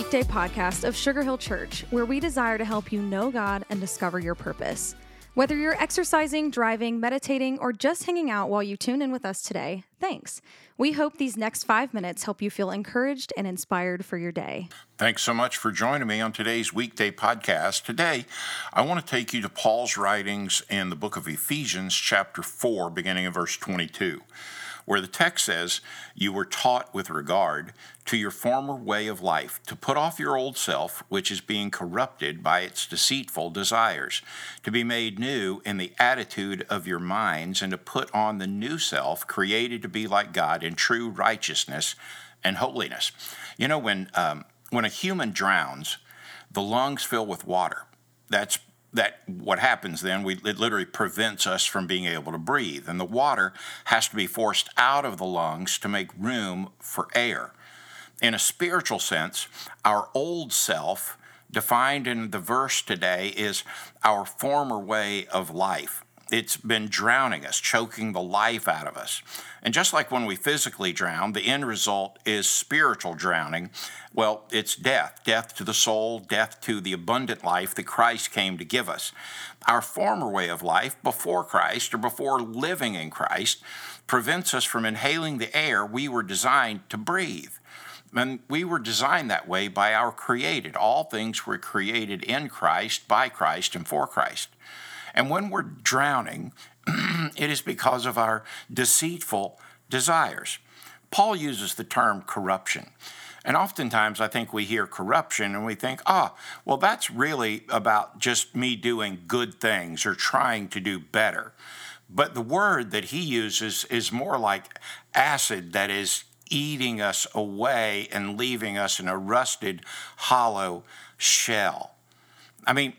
weekday podcast of Sugar Hill Church, where we desire to help you know God and discover your purpose. Whether you're exercising, driving, meditating, or just hanging out while you tune in with us today, thanks. We hope these next five minutes help you feel encouraged and inspired for your day. Thanks so much for joining me on today's weekday podcast. Today, I want to take you to Paul's writings in the book of Ephesians, chapter 4, beginning in verse 22 where the text says, You were taught with regard to your former way of life, to put off your old self, which is being corrupted by its deceitful desires, to be made new in the attitude of your minds, and to put on the new self, created to be like God in true righteousness and holiness. You know, when, um, when a human drowns, the lungs fill with water. That's that what happens then we it literally prevents us from being able to breathe. And the water has to be forced out of the lungs to make room for air. In a spiritual sense our old self defined in the verse today is our former way of life it's been drowning us, choking the life out of us. And just like when we physically drown, the end result is spiritual drowning. Well, it's death death to the soul, death to the abundant life that Christ came to give us. Our former way of life before Christ or before living in Christ prevents us from inhaling the air we were designed to breathe. And we were designed that way by our created. All things were created in Christ, by Christ, and for Christ. And when we're drowning, it is because of our deceitful desires. Paul uses the term corruption. And oftentimes I think we hear corruption and we think, ah, well, that's really about just me doing good things or trying to do better. But the word that he uses is more like acid that is eating us away and leaving us in a rusted, hollow shell. I mean,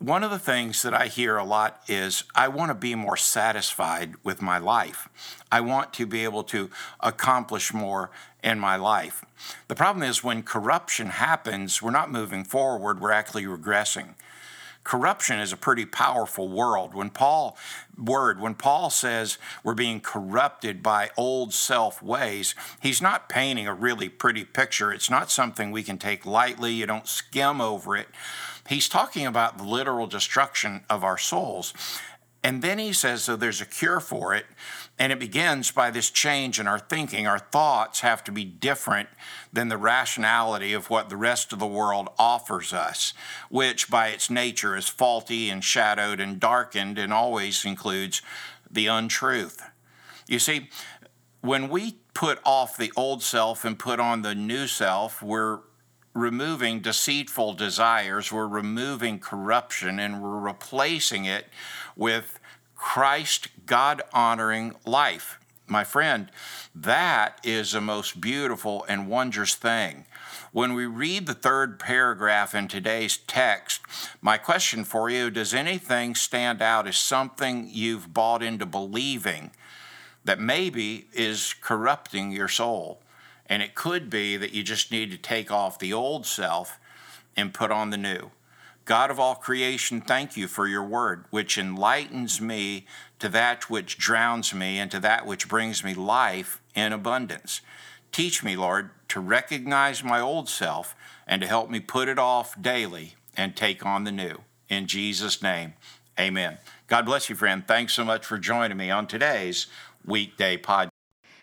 one of the things that I hear a lot is I want to be more satisfied with my life. I want to be able to accomplish more in my life. The problem is when corruption happens, we're not moving forward, we're actually regressing. Corruption is a pretty powerful world. When Paul word, when Paul says we're being corrupted by old self ways, he's not painting a really pretty picture. It's not something we can take lightly. You don't skim over it. He's talking about the literal destruction of our souls. And then he says, so there's a cure for it. And it begins by this change in our thinking. Our thoughts have to be different than the rationality of what the rest of the world offers us, which by its nature is faulty and shadowed and darkened and always includes the untruth. You see, when we put off the old self and put on the new self, we're removing deceitful desires, we're removing corruption, and we're replacing it with Christ God honoring life. My friend, that is the most beautiful and wondrous thing. When we read the third paragraph in today's text, my question for you does anything stand out as something you've bought into believing that maybe is corrupting your soul? And it could be that you just need to take off the old self and put on the new. God of all creation, thank you for your word, which enlightens me to that which drowns me and to that which brings me life in abundance. Teach me, Lord, to recognize my old self and to help me put it off daily and take on the new. In Jesus' name, amen. God bless you, friend. Thanks so much for joining me on today's weekday podcast.